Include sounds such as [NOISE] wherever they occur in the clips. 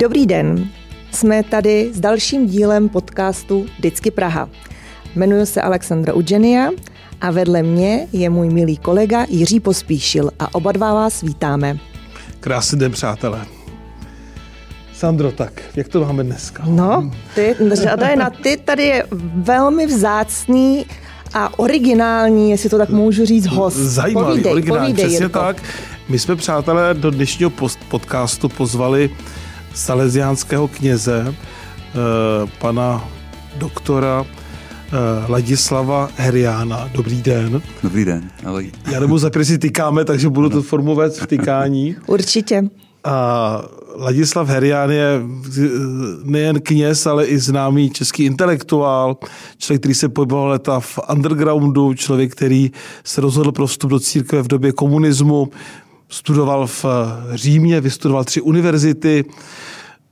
Dobrý den, jsme tady s dalším dílem podcastu Vždycky Praha. Jmenuji se Alexandra Udženia a vedle mě je můj milý kolega Jiří Pospíšil a oba dva vás vítáme. Krásný den, přátelé. Sandro, tak, jak to máme dneska? No, ty, řada je na ty, tady je velmi vzácný a originální, jestli to tak můžu říct, host. Zajímavý, povídej, originální, povídej, přesně Jirko. tak. My jsme, přátelé, do dnešního podcastu pozvali salesiánského kněze, eh, pana doktora eh, Ladislava Heriána. Dobrý den. Dobrý den. Ahoj. Já nebo za si tykáme, takže budu to formovat v tykání. [LAUGHS] Určitě. A Ladislav Herián je nejen kněz, ale i známý český intelektuál, člověk, který se pohyboval leta v undergroundu, člověk, který se rozhodl pro vstup do církve v době komunismu, studoval v Římě, vystudoval tři univerzity,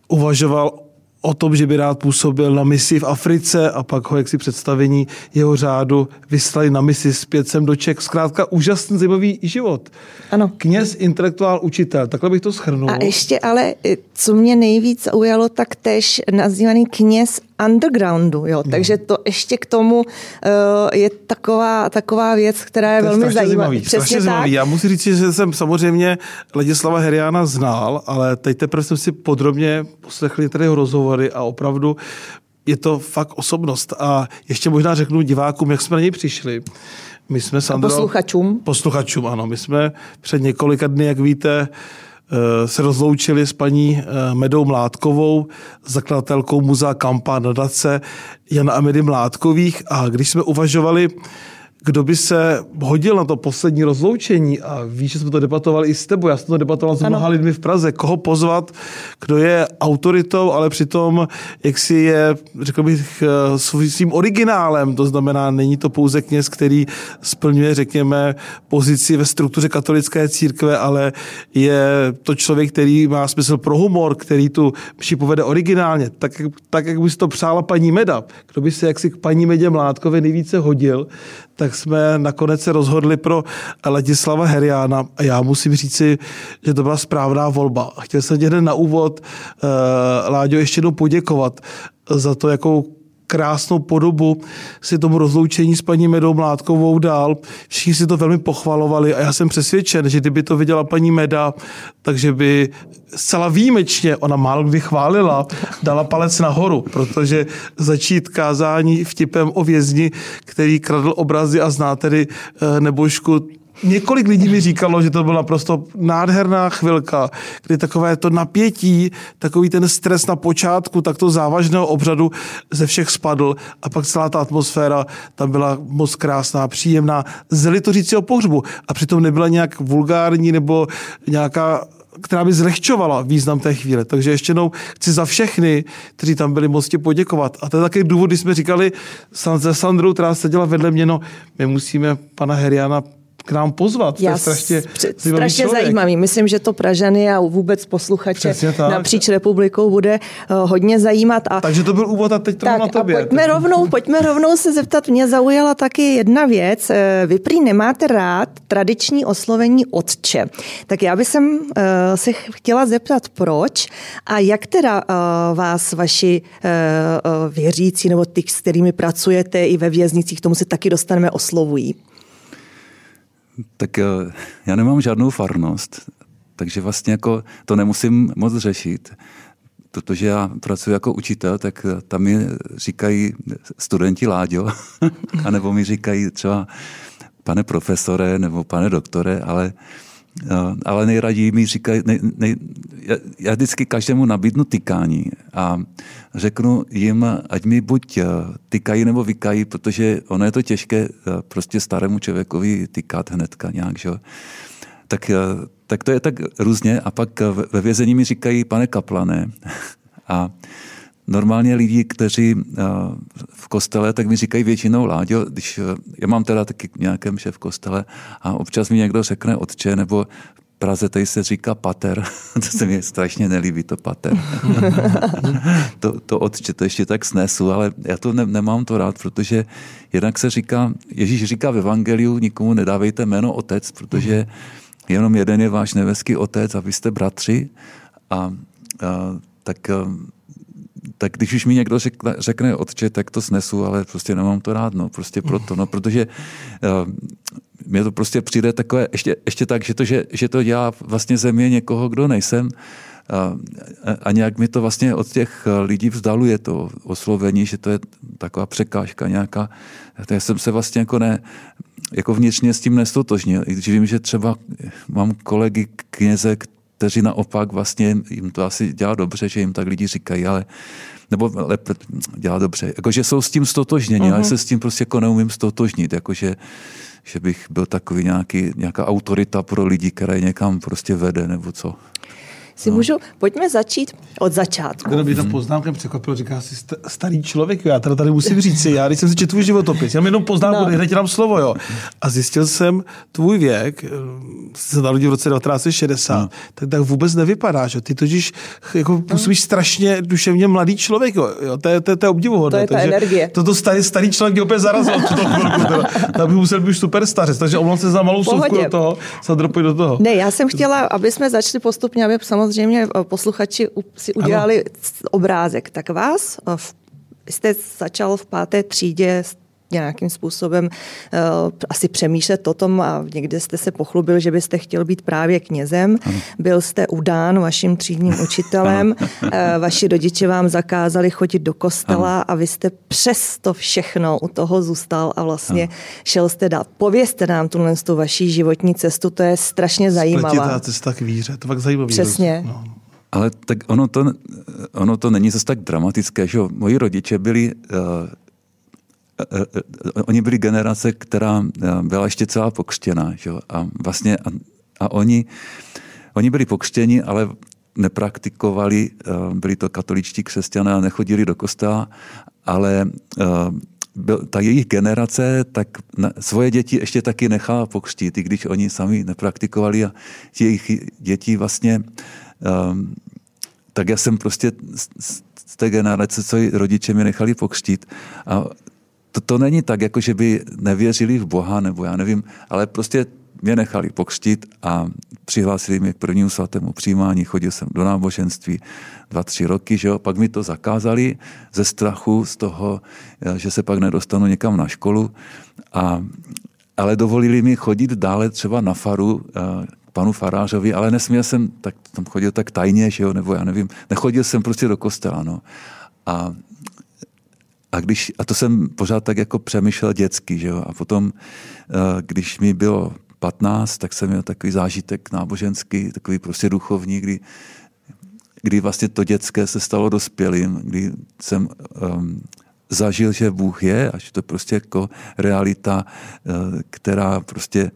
uvažoval o tom, že by rád působil na misi v Africe a pak ho jaksi představení jeho řádu vyslali na misi zpět sem do Čech. Zkrátka úžasný zajímavý život. Ano. Kněz, intelektuál, učitel. Takhle bych to schrnul. A ještě ale, co mě nejvíc ujalo, tak tež nazývaný kněz undergroundu. Jo. No. Takže to ještě k tomu uh, je taková, taková věc, která je, to je velmi zajímavá. Zajímavý, Přesně zajímavý. Já musím říct, že jsem samozřejmě Ladislava Heriana znal, ale teď teprve jsem si podrobně poslechli tady rozhovory a opravdu je to fakt osobnost. A ještě možná řeknu divákům, jak jsme na něj přišli. My jsme Sandro, a posluchačům. Posluchačům, ano. My jsme před několika dny, jak víte, Eh, se rozloučili s paní eh, Medou Mládkovou, zakladatelkou muzea Kampa nadace Jana Amedy Mládkových. A když jsme uvažovali, kdo by se hodil na to poslední rozloučení? A víš, že jsme to debatovali i s tebou, já jsem to debatoval s mnoha lidmi v Praze, koho pozvat, kdo je autoritou, ale přitom, jak si je, řekl bych, eh, svým originálem, to znamená, není to pouze kněz, který splňuje, řekněme, pozici ve struktuře katolické církve, ale je to člověk, který má smysl pro humor, který tu mši povede originálně, tak, tak jak by si to přála paní Meda, kdo by se jaksi k paní Medě Mládkové nejvíce hodil, tak jsme nakonec se rozhodli pro Ladislava Heriána a já musím říci, že to byla správná volba. Chtěl jsem hned na úvod, uh, Láďo, ještě jednou poděkovat za to, jakou krásnou podobu si tomu rozloučení s paní Medou Mládkovou dál. Všichni si to velmi pochvalovali a já jsem přesvědčen, že kdyby to viděla paní Meda, takže by zcela výjimečně, ona málo kdy chválila, dala palec nahoru, protože začít kázání vtipem o vězni, který kradl obrazy a zná tedy eh, nebožku, Několik lidí mi říkalo, že to byla naprosto nádherná chvilka, kdy takové to napětí, takový ten stres na počátku takto závažného obřadu ze všech spadl a pak celá ta atmosféra tam byla moc krásná, příjemná, zeli to říct o pohřbu a přitom nebyla nějak vulgární nebo nějaká která by zlehčovala význam té chvíle. Takže ještě jednou chci za všechny, kteří tam byli, moc ti poděkovat. A to je taky důvod, kdy jsme říkali se Sandrou, která seděla vedle mě, no, my musíme pana Heriana k nám pozvat. Já to je strašně, zajímavý strašně zajímavý. Myslím, že to Pražany a vůbec posluchače napříč republikou bude uh, hodně zajímat. A, Takže to byl úvod a teď to tak, na tobě. A pojďme, rovnou, pojďme rovnou se zeptat. Mě zaujala taky jedna věc. Eh, vy prý nemáte rád tradiční oslovení otče. Tak já bych uh, se chtěla zeptat, proč a jak teda uh, vás vaši věřící nebo ty, s kterými pracujete i ve věznicích, k tomu se taky dostaneme, oslovují? Tak eh, já nemám žádnou farnost, takže vlastně jako to nemusím moc řešit, protože já pracuji jako učitel, tak eh, tam mi říkají studenti Láďo, [LAUGHS] anebo mi říkají třeba pane profesore nebo pane doktore, ale ale nejraději mi říkají, nej, nej, já vždycky každému nabídnu tykání a řeknu jim, ať mi buď tykají nebo vykají, protože ono je to těžké prostě starému člověkovi tykat hnedka nějak, že? Tak, tak to je tak různě a pak ve vězení mi říkají, pane kaplané, [LAUGHS] a normálně lidi, kteří v kostele, tak mi říkají většinou Láďo, když já mám teda taky nějakém v kostele a občas mi někdo řekne otče, nebo Praze tady se říká pater, [LAUGHS] to se mi strašně nelíbí, to pater. [LAUGHS] to, to otče, to ještě tak snesu, ale já to ne, nemám to rád, protože jednak se říká, Ježíš říká v Evangeliu, nikomu nedávejte jméno otec, protože jenom jeden je váš nebeský otec a vy jste bratři a, a tak, tak když už mi někdo řekne, řekne otče, tak to snesu, ale prostě nemám to rád, no, prostě proto, no, protože uh, mě to prostě přijde takové, ještě, ještě tak, že to, že, že to dělá vlastně země někoho, kdo nejsem, a, a nějak mi to vlastně od těch lidí vzdaluje to oslovení, že to je taková překážka nějaká. Já jsem se vlastně jako ne, jako vnitřně s tím nestotožnil. I když vím, že třeba mám kolegy kněze, kteří naopak vlastně jim to asi dělá dobře, že jim tak lidi říkají, ale nebo lépe dělá dobře. Jakože jsou s tím stotožněni, uh-huh. ale mhm. se s tím prostě jako neumím stotožnit. Jakože že bych byl takový nějaký, nějaká autorita pro lidi, které někam prostě vede nebo co si no. můžu, pojďme začít od začátku. Kdo by ta poznámka překvapil, říká si starý člověk, já teda tady musím říct si, já když jsem si četl tvůj životopis, já jenom poznámku, no. hned dám slovo, jo. A zjistil jsem tvůj věk, eh, se narodil v roce 1960, no. tak, tak vůbec nevypadá, že ty totiž jako působíš strašně duševně mladý člověk, jo. To je, to, je, to je obdivuhodné. To je ta energie. Toto starý, starý člověk mě opět zarazil. Tak bych musel být super stařec, takže omlouvám se za malou suvku do toho, se do toho. Ne, já jsem chtěla, aby jsme začali postupně, aby samozřejmě samozřejmě eh, posluchači si udělali ano. obrázek. Tak vás, eh, jste začal v páté třídě nějakým způsobem uh, asi přemýšlet o tom a někde jste se pochlubil, že byste chtěl být právě knězem. Ano. Byl jste udán vaším třídním [LAUGHS] učitelem, uh, vaši rodiče vám zakázali chodit do kostela ano. a vy jste přes to všechno u toho zůstal a vlastně ano. šel jste dál. Povězte nám tuhle tu vaší životní cestu, to je strašně zajímavá. Spletitá cesta k víře, to fakt zajímavé. Přesně. No. Ale tak ono to, ono to není zase tak dramatické, že moji rodiče byli uh, oni byli generace, která eh, byla ještě celá pokřtěná. Že? A vlastně a, a oni, oni byli pokřtěni, ale nepraktikovali, byli to katoličtí křesťané a nechodili do kostela, ale ta jejich generace tak svoje děti ještě taky nechala pokřtít, i když oni sami nepraktikovali a jejich děti vlastně tak já jsem prostě z, z té generace, co rodiče mi nechali pokřtít a to, to není tak, jako že by nevěřili v Boha, nebo já nevím, ale prostě mě nechali pokřtít a přihlásili mě k prvnímu svatému přijímání, chodil jsem do náboženství dva, tři roky, že jo? pak mi to zakázali ze strachu, z toho, eh, že se pak nedostanu někam na školu, a, ale dovolili mi chodit dále třeba na faru eh, k panu farářovi, ale nesměl jsem, tak tam chodil tak tajně, že jo? nebo já nevím, nechodil jsem prostě do kostela. No. A a, když, a to jsem pořád tak jako přemýšlel dětsky, že jo? A potom, eh, když mi bylo 15, tak jsem měl takový zážitek náboženský, takový prostě duchovní, kdy, kdy vlastně to dětské se stalo dospělým, kdy jsem um, zažil, že Bůh je a že to prostě jako realita, uh, která prostě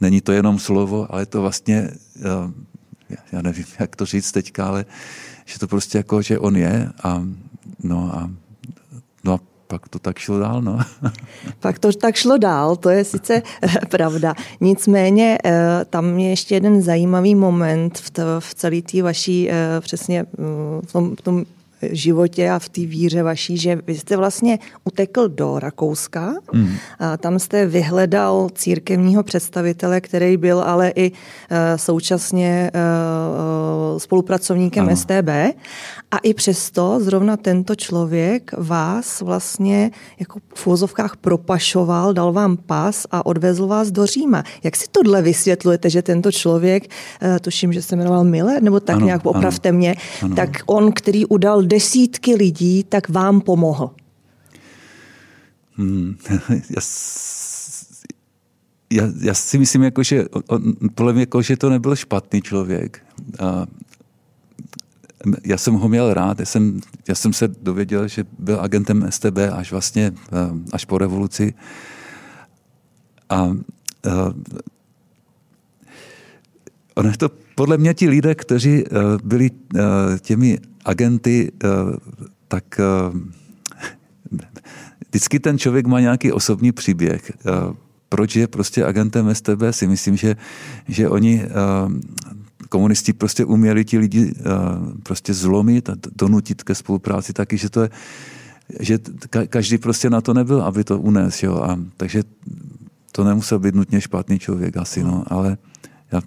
není to jenom slovo, ale to vlastně, uh, já nevím, jak to říct teďka, ale že to prostě jako, že on je a no a No a pak to tak šlo dál, no. [LAUGHS] Pak to tak šlo dál, to je sice pravda. Nicméně eh, tam je ještě jeden zajímavý moment v, to, v celé té vaší eh, přesně mm, v tom, v tom životě a v té víře vaší, že vy jste vlastně utekl do Rakouska mm. a tam jste vyhledal církevního představitele, který byl ale i e, současně e, e, spolupracovníkem ano. STB a i přesto zrovna tento člověk vás vlastně jako v úvozovkách propašoval, dal vám pas a odvezl vás do Říma. Jak si tohle vysvětlujete, že tento člověk, tuším, že se jmenoval Miller, nebo tak ano, nějak opravte ano, mě, ano. tak on, který udal desítky lidí, tak vám pomohl? Hmm, [LAUGHS] já, já, já si myslím, jako, že on, podle mě, jako, že to nebyl špatný člověk. A já jsem ho měl rád, já jsem, já jsem se dověděl, že byl agentem STB až vlastně, až po revoluci. A, a ono to podle mě ti lidé, kteří byli těmi agenty, eh, tak eh, vždycky ten člověk má nějaký osobní příběh. Eh, proč je prostě agentem STB, si myslím, že, že oni komunisti prostě uměli ti lidi prostě zlomit a donutit ke spolupráci taky, že to je, že každý prostě na to nebyl, aby to unes, jo, a takže to nemusel být nutně špatný člověk asi, no, ale já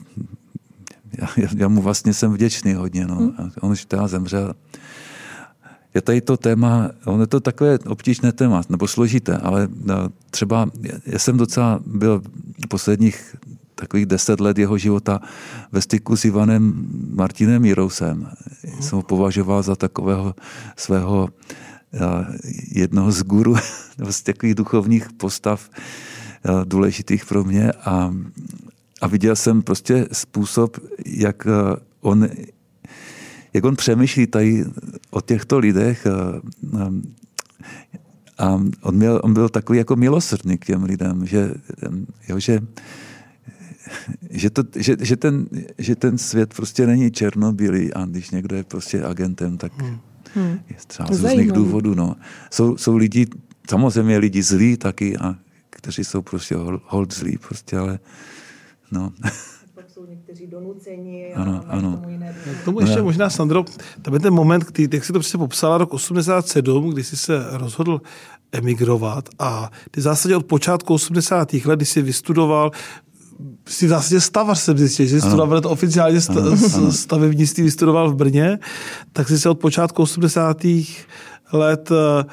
já, já mu vlastně jsem vděčný hodně. No. Hmm. On už teda zemřel. Je tady to téma, on je to takové obtížné téma, nebo složité, ale třeba já jsem docela byl posledních takových deset let jeho života ve styku s Ivanem Martinem Jirousem. Hmm. Jsem ho považoval za takového svého jednoho z guru, [LAUGHS] z takových duchovních postav důležitých pro mě a, a viděl jsem prostě způsob, jak on, jak on přemýšlí tady o těchto lidech a on, měl, on byl takový jako milosrdný k těm lidem, že, jo, že že, to, že, že, ten, že ten svět prostě není černobílý a když někdo je prostě agentem, tak hmm. Hmm. je třeba z různých důvodů. No. Jsou, jsou lidi, samozřejmě lidi zlí taky, a kteří jsou prostě hold zlí, prostě, ale no. Pak jsou někteří donuceni a ano, ano. tomu jiné K tomu ještě no, možná, Sandro, tam je ten moment, kdy, jak si to přesně popsala, rok 87, kdy jsi se rozhodl emigrovat a ty v zásadě od počátku 80. let, kdy jsi vystudoval si v zásadě stavař jsem zjistil, že jsi studoval to oficiálně sta, ano, stavebnictví vystudoval v Brně, tak jsi se od počátku 80. let eh,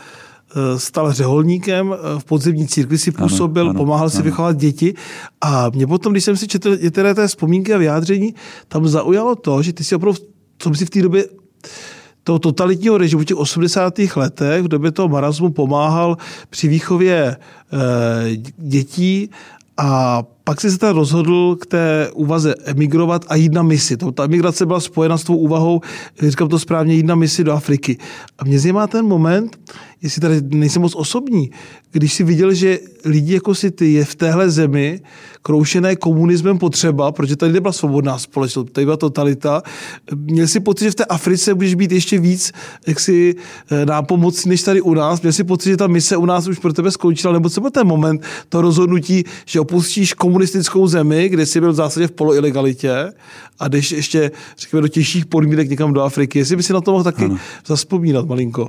stal řeholníkem eh, v podzemní církvi, si působil, ano, ano, pomáhal si ano. vychovat děti a mě potom, když jsem si četl některé té vzpomínky a vyjádření, tam zaujalo to, že ty si opravdu, co si v té době toho totalitního režimu v těch 80. letech, v době toho marazmu pomáhal při výchově e, dětí a pak si se teda rozhodl k té úvaze emigrovat a jít na misi. To, ta emigrace byla spojena s tou úvahou, říkám to správně, jít na misi do Afriky. A mě zajímá ten moment, jestli tady nejsem moc osobní, když si viděl, že lidi jako si ty je v téhle zemi kroušené komunismem potřeba, protože tady nebyla svobodná společnost, tady byla totalita. Měl si pocit, že v té Africe budeš být ještě víc jaksi eh, nápomocný než tady u nás. Měl si pocit, že ta mise u nás už pro tebe skončila, nebo co byl ten moment, to rozhodnutí, že opustíš komunistickou zemi, kde jsi byl v zásadě v poloilegalitě a jdeš ještě, řekněme, do těžších podmínek někam do Afriky. Jestli by si na to mohl taky ano. zaspomínat malinko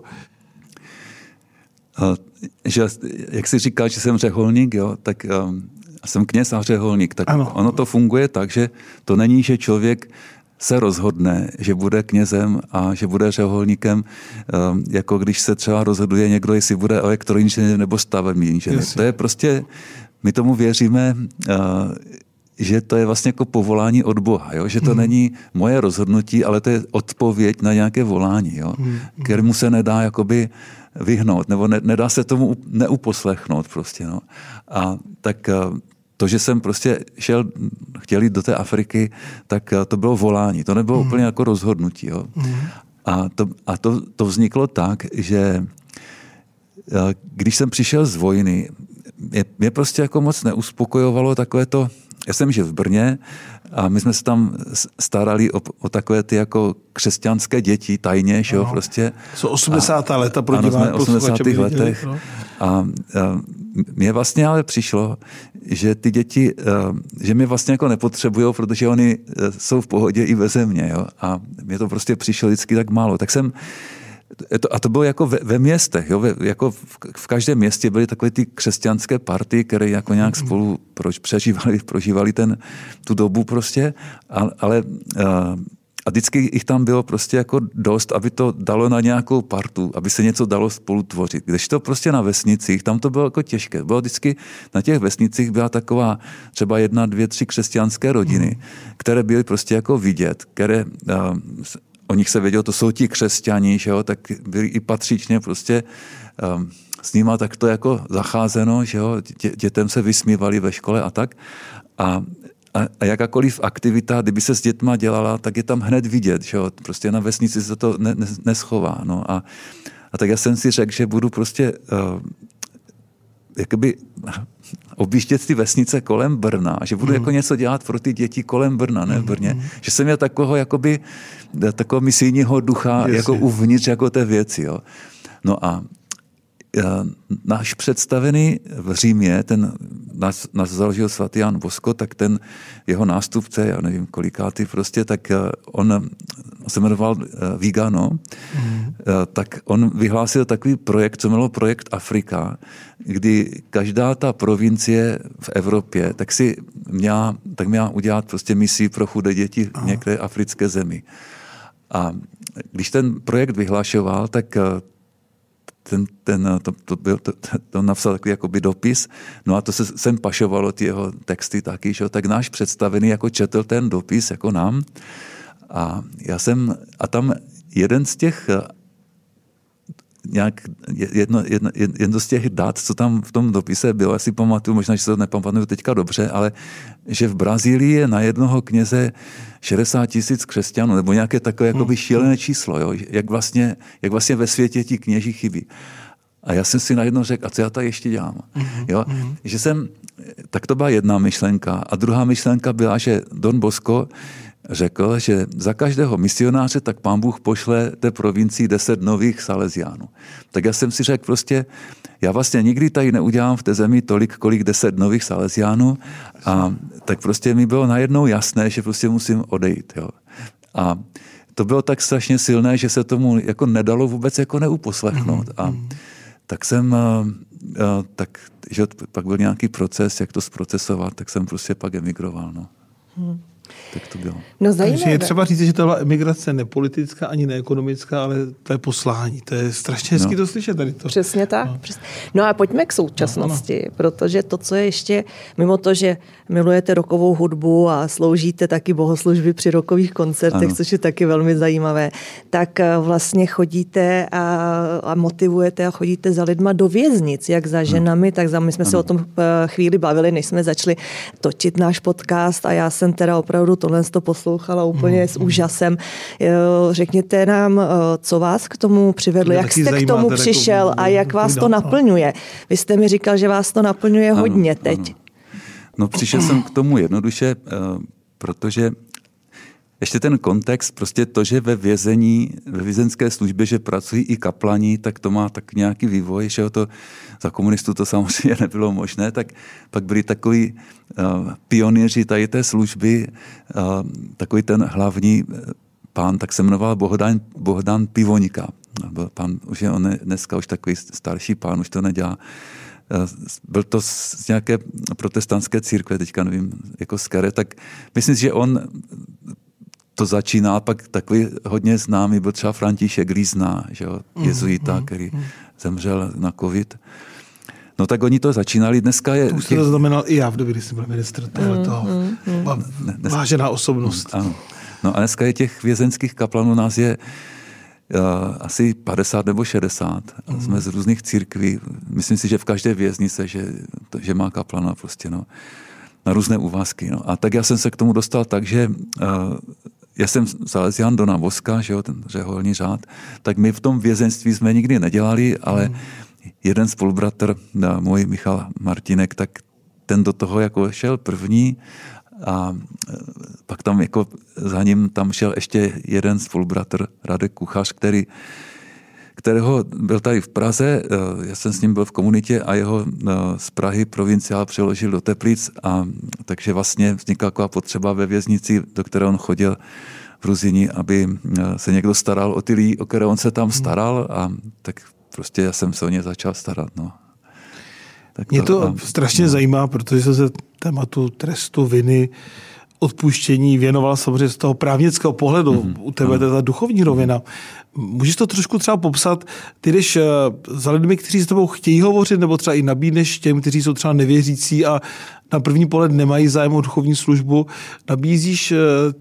že, jak jsi říkal, že jsem řeholník, jo, tak um, jsem kněz a řeholník, tak ano. ono to funguje tak, že to není, že člověk se rozhodne, že bude knězem a že bude řeholníkem, um, jako když se třeba rozhoduje někdo, jestli bude elektroinženýr nebo stavební inženýr. To je prostě, my tomu věříme, uh, že to je vlastně jako povolání od Boha, jo? že to hmm. není moje rozhodnutí, ale to je odpověď na nějaké volání, jo? Hmm. kterému se nedá jakoby vyhnout, nebo ne, nedá se tomu neuposlechnout prostě. No. A tak eh, to, že jsem prostě šel, chtěl jít do té Afriky, tak eh, to bylo volání, to nebylo mm. úplně jako rozhodnutí. Jo. Mm. A, to, a to, to vzniklo tak, že eh, když jsem přišel z vojny, mě, mě prostě jako moc neuspokojovalo takové to, já jsem žil v Brně a my jsme se tam starali o, o takové ty jako křesťanské děti tajně, že jo, prostě. Jsou 80. A, leta pro ano, jsme 80. letech. No. A, a mně vlastně ale přišlo, že ty děti, že mě vlastně jako nepotřebují, protože oni e, jsou v pohodě i ve země, jo. A mě to prostě přišlo vždycky tak málo. Tak jsem a to bylo jako ve, ve městech, jo, ve, jako v, v každém městě byly takové ty křesťanské party, které jako nějak mm-hmm. spolu proč přežívali, prožívali ten, tu dobu prostě, a, ale a, a vždycky jich tam bylo prostě jako dost, aby to dalo na nějakou partu, aby se něco dalo spolu tvořit. Když to prostě na vesnicích, tam to bylo jako těžké. Bylo vždycky, na těch vesnicích byla taková třeba jedna, dvě, tři křesťanské rodiny, mm. které byly prostě jako vidět, které o nich se vědělo, to jsou ti křesťani, že jo, tak byli i patřičně prostě um, s nima takto jako zacházeno, že jo, dě, dětem se vysmívali ve škole a tak. A, a, a jakákoliv aktivita, kdyby se s dětma dělala, tak je tam hned vidět, že jo, prostě na vesnici se to ne, ne, neschová, no a, a tak já jsem si řekl, že budu prostě uh, jakoby objíždět ty vesnice kolem Brna, že budu mm. jako něco dělat pro ty děti kolem Brna, ne v Brně. Mm. Že jsem měl takového jakoby, takového misijního ducha Jasně. jako uvnitř jako té věci. Jo. No a náš představený v Římě, ten nás, nás založil svatý Jan Bosko, tak ten jeho nástupce, já nevím kolikátý prostě, tak e, on se jmenoval e, Vigano, mm. tak on vyhlásil takový projekt, co mělo projekt Afrika, kdy každá ta provincie v Evropě tak si měla, tak měla udělat prostě misi pro chudé děti v některé africké zemi. A když ten projekt vyhlašoval, tak eh, ten, ten, to, to, byl, to, to napsal takový jakoby dopis, no a to se sem pašovalo ty jeho texty taky, že? tak náš představený jako četl ten dopis jako nám a já jsem, a tam jeden z těch nějak jedno, jedno, jedno z těch dat, co tam v tom dopise bylo, asi pamatuju, možná, že se to nepamatuju teďka dobře, ale že v Brazílii je na jednoho kněze 60 tisíc křesťanů, nebo nějaké takové jakoby hmm. šílené číslo, jo? Jak, vlastně, jak vlastně ve světě ti kněží chybí. A já jsem si najednou řekl, a co já tady ještě dělám? Mm-hmm. Jo? Mm-hmm. Že jsem, tak to byla jedna myšlenka. A druhá myšlenka byla, že Don Bosco řekl, že za každého misionáře tak pán Bůh pošle té provincii deset nových Salesiánů. Tak já jsem si řekl prostě, já vlastně nikdy tady neudělám v té zemi tolik, kolik deset nových Salesiánů a tak prostě mi bylo najednou jasné, že prostě musím odejít. Jo. A to bylo tak strašně silné, že se tomu jako nedalo vůbec jako neuposlechnout. Mhm, a mhm. tak jsem, tak, že pak byl nějaký proces, jak to zprocesovat, tak jsem prostě pak emigroval. No. Hmm tak to bylo. No zajímavé. Takže je třeba říct, že to byla emigrace nepolitická ani neekonomická, ale to je poslání. To je strašně hezky no. to slyšet tady to. Přesně tak. No. Přesně. no a pojďme k současnosti, no, no. protože to, co je ještě, mimo to, že milujete rokovou hudbu a sloužíte taky bohoslužby při rokových koncertech, ano. což je taky velmi zajímavé, tak eh, vlastně chodíte a, a motivujete a chodíte za lidma do věznic, jak za ženami, tak za my jsme ano. se o tom eh, chvíli bavili, než jsme začali točit náš podcast a já jsem teda opravdu tohle to poslouchala úplně s úžasem. Řekněte nám, co vás k tomu přivedlo, jak jste k tomu přišel a jak vás to naplňuje. Vy jste mi říkal, že vás to naplňuje hodně teď. No přišel jsem k tomu jednoduše, eh, protože ještě ten kontext, prostě to, že ve vězení, ve vězenské službě, že pracují i kaplani, tak to má tak nějaký vývoj, že to za komunistů to samozřejmě [LAUGHS] nebylo možné, tak pak byli takový uh, pionýři tady té služby, uh, takový ten hlavní eh, pán, tak se jmenoval Bohdan, Bohdan Pivoňka. Pán, už je on dneska už takový starší pán, už to nedělá. Byl to z nějaké protestantské církve, teďka nevím, jako z které, tak myslím si, že on to začíná, pak takový hodně známý byl třeba František Lízna, že jo, mm, jezuita, mm, který mm. zemřel na covid. No tak oni to začínali. Dneska je... To už těch... to znamenal i já v době, kdy jsem byl ministr tohoto. Mm, mm, mm. Vážená osobnost. Ano. No a dneska je těch vězenských kaplanů nás je uh, asi 50 nebo 60. Mm. Jsme z různých církví. Myslím si, že v každé věznice, že, že má kaplana prostě, no na různé úvazky. No. A tak já jsem se k tomu dostal tak, že uh, já jsem Salesian Dona Voska, že jo, ten řeholní řád, tak my v tom vězenství jsme nikdy nedělali, ale hmm. Jeden spolubratr, můj Michal Martinek, tak ten do toho jako šel první a e, pak tam jako za ním tam šel ještě jeden spolubratr, Radek Kuchař, který kterého byl tady v Praze, eh, já jsem s ním byl v komunitě a jeho eh, z Prahy provinciál přeložil do Teplic a takže vlastně vznikla taková potřeba ve věznici, do které on chodil v Ruzini, aby eh, se někdo staral o ty lidi, o které on se tam staral a tak prostě já jsem se o ně začal starat. No. Tak Mě to, to a, strašně no. zajímá, protože se tématu trestu, viny, odpuštění věnoval samozřejmě z toho právnického pohledu. Mm-hmm. U tebe je ta duchovní rovina. Můžeš to trošku třeba popsat, ty jdeš eh, za lidmi, kteří s tebou chtějí hovořit, nebo třeba i nabídneš těm, kteří jsou třeba nevěřící a na první pohled nemají zájem o duchovní službu. Nabízíš eh,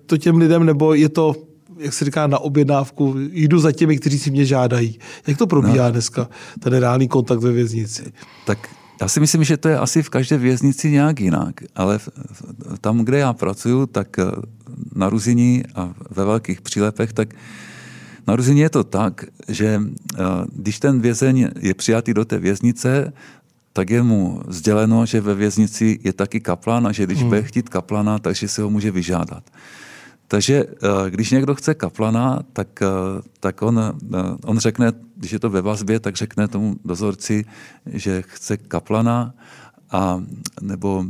to těm lidem, nebo je to jak se říká, na objednávku, jdu za těmi, kteří si mě žádají. Jak to probíhá no. dneska, ten reálný kontakt ve věznici? Tak já si myslím, že to je asi v každé věznici nějak jinak, ale tam, kde já pracuji, tak eh, na Ruziní a ve velkých přílepech, tak na Ruzině je to tak, že eh, když ten vězeň je přijatý do té věznice, tak je mu sděleno, že ve věznici je taky kaplan a že když hmm. bude chtít kaplana, takže se ho může vyžádat. Takže eh, když někdo chce kaplana, tak, eh, tak on, on řekne, když je to ve vazbě, tak řekne tomu dozorci, že chce kaplana a nebo,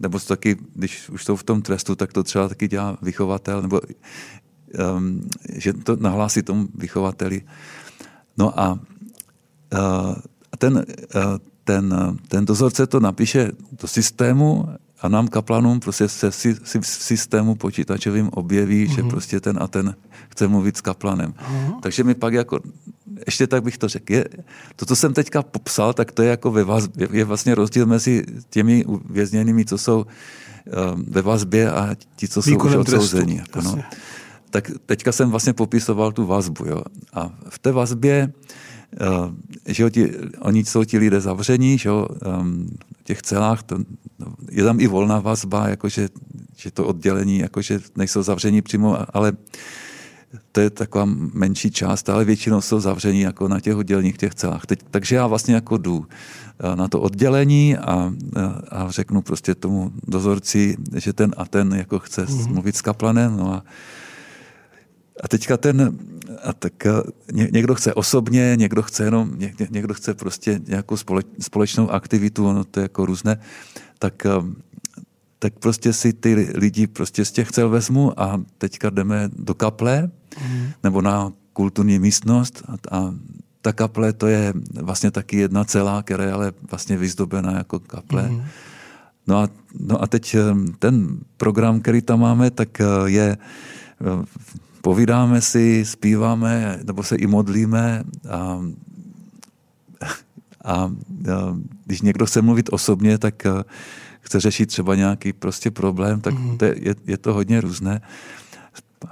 nebo taky, když už jsou v tom trestu, tak to třeba taky dělá vychovatel, nebo um, že to nahlásí tomu vychovateli. No a ten, ten, ten dozorce to napíše do systému a nám kaplanům prostě se si, si v systému počítačovým objeví, mm-hmm. že mhm. prostě ten a ten chce mluvit s kaplanem. Mm-hmm. Takže mi pak jako, ještě tak bych to řekl, je, to, co jsem teďka popsal, tak to je jako ve vazbě, je vlastně rozdíl mezi těmi vězněnými, co jsou um, ve vazbě a ti, co jsou už odsouzení. Jako no. Tak teďka jsem vlastně popisoval tu vazbu. Jo. A v té vazbě že jo, ti, oni jsou ti lidé zavření, že jo, v těch celách, to, je tam i volná vazba, jakože, že to oddělení, jakože nejsou zavření přímo, ale to je taková menší část, ale většinou jsou zavření jako na těch odděleních, těch celách. Teď, takže já vlastně jako jdu eh, na to oddělení a, a řeknu prostě tomu dozorci, že ten a ten jako chce mm-hmm. mluvit s kaplanem, no a a teďka ten, a tak eh, někdo chce osobně, někdo chce jenom, někdo chce prostě nějakou společnou aktivitu, ono to je jako různé, tak, eh, tak prostě si ty lidi prostě z těch cel vezmu a teďka jdeme do kaple mm. nebo na kulturní místnost a, a ta kaple to je vlastně taky jedna celá, která je ale vlastně vyzdobená jako kaple. Mm. No a, no a teď eh, ten program, který tam máme, tak je povídáme si, zpíváme, nebo se i modlíme a, a, a když někdo chce mluvit osobně, tak chce řešit třeba nějaký prostě problém, tak mm. to je, je to hodně různé.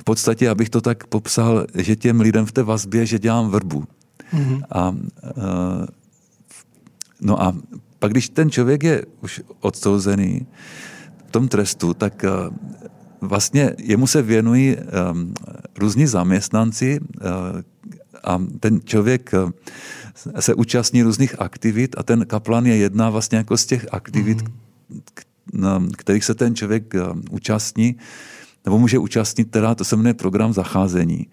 V podstatě, abych to tak popsal, že těm lidem v té vazbě, že dělám vrbu. Mm. A, a, no a pak, když ten člověk je už odsouzený v tom trestu, tak vlastně jemu se věnují um, různí zaměstnanci uh, a ten člověk uh, se účastní různých aktivit a ten kaplan je jedna vlastně jako z těch aktivit, mm. kterých se ten člověk uh, účastní, nebo může účastnit teda, to se jmenuje program zacházení.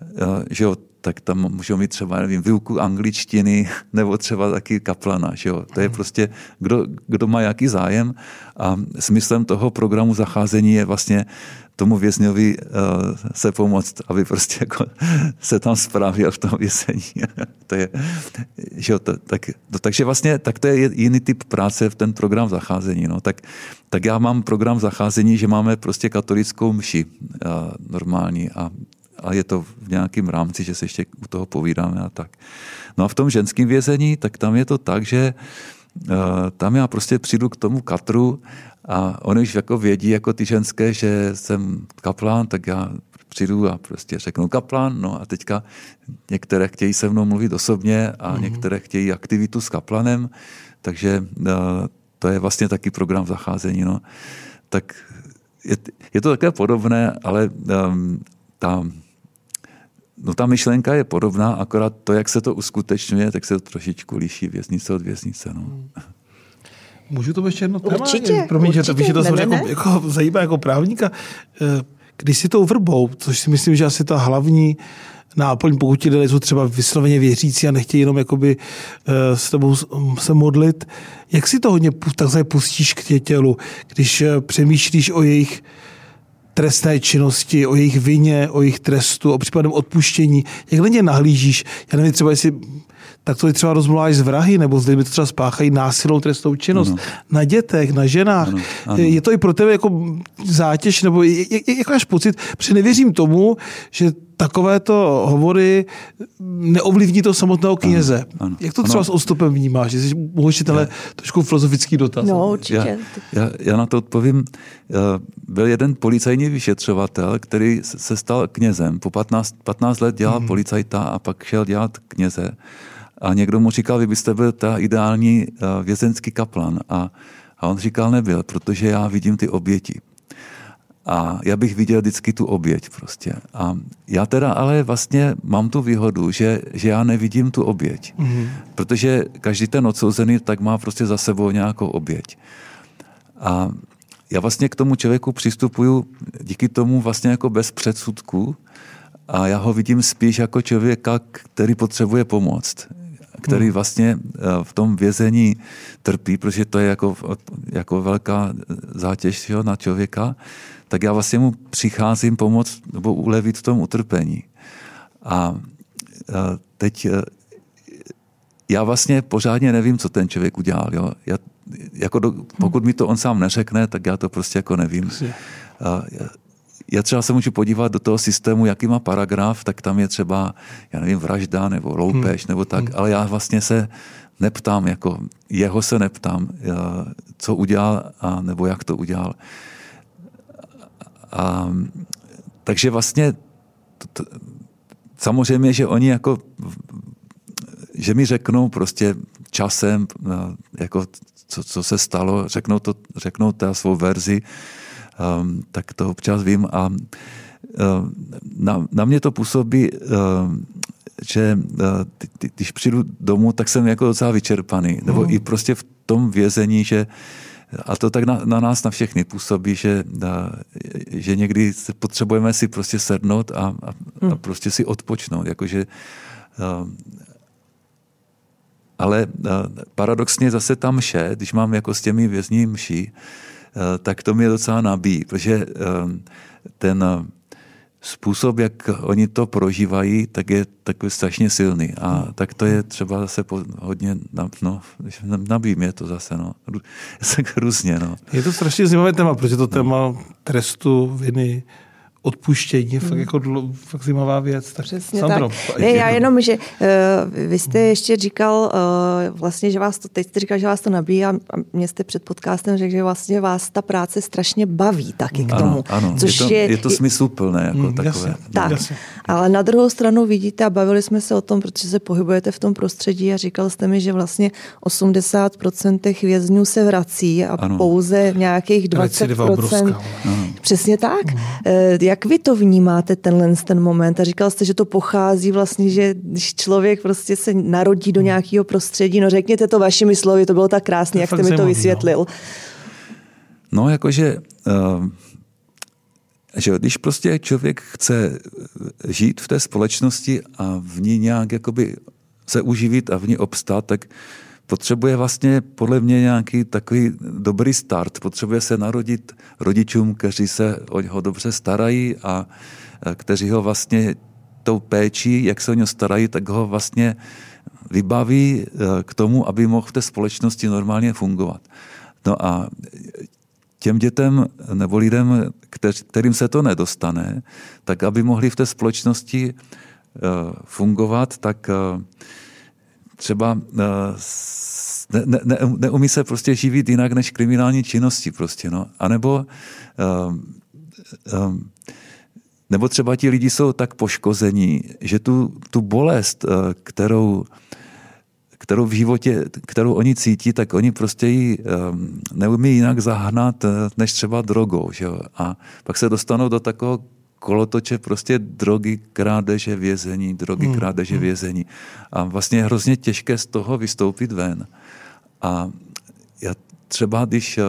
Uh, že jo, tak tam můžou mít třeba, nevím, výuku angličtiny [LAUGHS] nebo třeba taky kaplana. Že jo? To je hmm. prostě, kdo, kdo má jaký zájem a smyslem toho programu zacházení je vlastně tomu vězňovi uh, se pomoct, aby prostě jako [LAUGHS] se tam spravil v tom vězení. [LAUGHS] to je, že jo, to, tak, to, takže vlastně tak to je jiný typ práce v ten program zacházení. No. Tak, tak já mám program zacházení, že máme prostě katolickou mši uh, normální a a je to v nějakém rámci, že se ještě u toho povídáme a tak. No a v tom ženském vězení, tak tam je to tak, že uh, tam já prostě přijdu k tomu katru a oni už jako vědí, jako ty ženské, že jsem kaplán, tak já přijdu a prostě řeknu kaplán, no a teďka některé chtějí se mnou mluvit osobně a mm-hmm. některé chtějí aktivitu s kaplanem, takže uh, to je vlastně taky program zacházení, no. Tak je, je to také podobné, ale um, ta No ta myšlenka je podobná, akorát to, jak se to uskutečňuje, tak se to trošičku liší věznice od věznice. No. Hmm. Můžu to ještě jedno téma? Určitě, Promiň, určitě. že to, že to ne, ne, jako, jako, zajímá jako právníka. Eh, když si tou vrbou, což si myslím, že asi ta hlavní náplň, pokud ti lidé jsou třeba vysloveně věřící a nechtějí jenom jakoby eh, s tebou se modlit, jak si to hodně takzvaně pustíš k tě tělu, když eh, přemýšlíš o jejich trestné činnosti, o jejich vině, o jejich trestu, o případném odpuštění. Jak na ně nahlížíš? Já nevím, třeba jestli tak to je třeba rozmluváš z vrahy, nebo s lidmi to třeba spáchají násilnou trestnou činnost. Ano. Na dětech, na ženách. Ano. Ano. Je to i pro tebe jako zátěž, nebo jak máš pocit, protože nevěřím tomu, že takovéto hovory neovlivní to samotného kněze. Ano, ano. Jak to třeba ano. s odstupem vnímáš? Jestli mohu ještě tenhle trošku filozofický dotaz. No, určitě. Já, já, já na to odpovím. Byl jeden policajní vyšetřovatel, který se stal knězem. Po 15, 15 let dělal hmm. policajta a pak šel dělat kněze. A někdo mu říkal, vy byste byl ta ideální vězenský kaplan. A, a on říkal, nebyl, protože já vidím ty oběti. A já bych viděl vždycky tu oběť prostě. A já teda ale vlastně mám tu výhodu, že, že já nevidím tu oběť. Mm-hmm. Protože každý ten odsouzený tak má prostě za sebou nějakou oběť. A já vlastně k tomu člověku přistupuju díky tomu vlastně jako bez předsudku a já ho vidím spíš jako člověka, který potřebuje pomoct který hmm. vlastně eh, v tom vězení trpí, protože to je jako, jako velká zátěž jo, na člověka tak já vlastně mu přicházím pomoct nebo ulevit v tom utrpení. A teď já vlastně pořádně nevím, co ten člověk udělal. Jo. Já, jako do, pokud mi to on sám neřekne, tak já to prostě jako nevím. Já třeba se můžu podívat do toho systému, jaký má paragraf, tak tam je třeba, já nevím, vražda nebo loupež hmm. nebo tak, hmm. ale já vlastně se neptám, jako jeho se neptám, co udělal a nebo jak to udělal. A, takže vlastně t, samozřejmě, že oni jako že mi řeknou prostě časem, jako co, co se stalo, řeknou, to, řeknou ta svou verzi, um, tak to občas vím a um, na, na mě to působí, um, že uh, když přijdu domů, tak jsem jako docela vyčerpaný. Nebo mm. i prostě v tom vězení, že a to tak na, na nás, na všechny působí, že, na, že někdy potřebujeme si prostě sednout a, a, a hmm. prostě si odpočnout. Jakože, ale paradoxně zase tam mše, když mám jako s těmi vězní mší, tak to mě docela nabíjí, protože ten způsob, jak oni to prožívají, tak je takový strašně silný. A hmm. tak to je třeba zase po, hodně, no, nabíjí mě to zase, no. [LAUGHS] Tak různě, no. Je to strašně zajímavé téma, protože to téma trestu, viny, odpuštění, hmm. fakt jako dlo, fakt zajímavá věc. Tak Přesně Sandro, tak. Ne, já jenom, že uh, vy jste ještě říkal uh, vlastně, že vás to, teď jste říkal, že vás to nabíjí a, a mě jste před podcastem řekl, že vlastně vás ta práce strašně baví taky k tomu. Ano, ano. Což je, to, je, je to smysluplné jako mm, takové. Jasně, tak, jasně. ale na druhou stranu vidíte a bavili jsme se o tom, protože se pohybujete v tom prostředí a říkal jste mi, že vlastně 80% těch vězňů se vrací a ano. pouze nějakých 20%. Přesně tak. Mm. Jak vy to vnímáte, tenhle ten moment? A říkal jste, že to pochází vlastně, že když člověk prostě se narodí do nějakého prostředí, no řekněte to vašimi slovy, to bylo tak krásné, jak jste mi to no. vysvětlil. No, no jakože... Uh že když prostě člověk chce žít v té společnosti a v ní nějak jakoby se uživit a v ní obstát, tak potřebuje vlastně podle mě nějaký takový dobrý start. Potřebuje se narodit rodičům, kteří se o něho dobře starají a kteří ho vlastně tou péčí, jak se o něho starají, tak ho vlastně vybaví e, k tomu, aby mohl v té společnosti normálně fungovat. No a těm dětem nebo lidem, kterým se to nedostane, tak aby mohli v té společnosti e, fungovat, tak e, třeba ne, ne, ne, neumí se prostě živit jinak než kriminální činnosti prostě, no. A nebo um, um, nebo třeba ti lidi jsou tak poškození, že tu, tu bolest, eh, kterou, kterou v životě, kterou oni cítí, tak oni prostě ji um, neumí jinak zahnat, eh, než třeba drogou. Že? A pak se dostanou do takového kolotoče prostě drogy, krádeže, vězení, drogy, hmm. krádeže, hmm. vězení. A vlastně je hrozně těžké z toho vystoupit ven. A já třeba, když eh,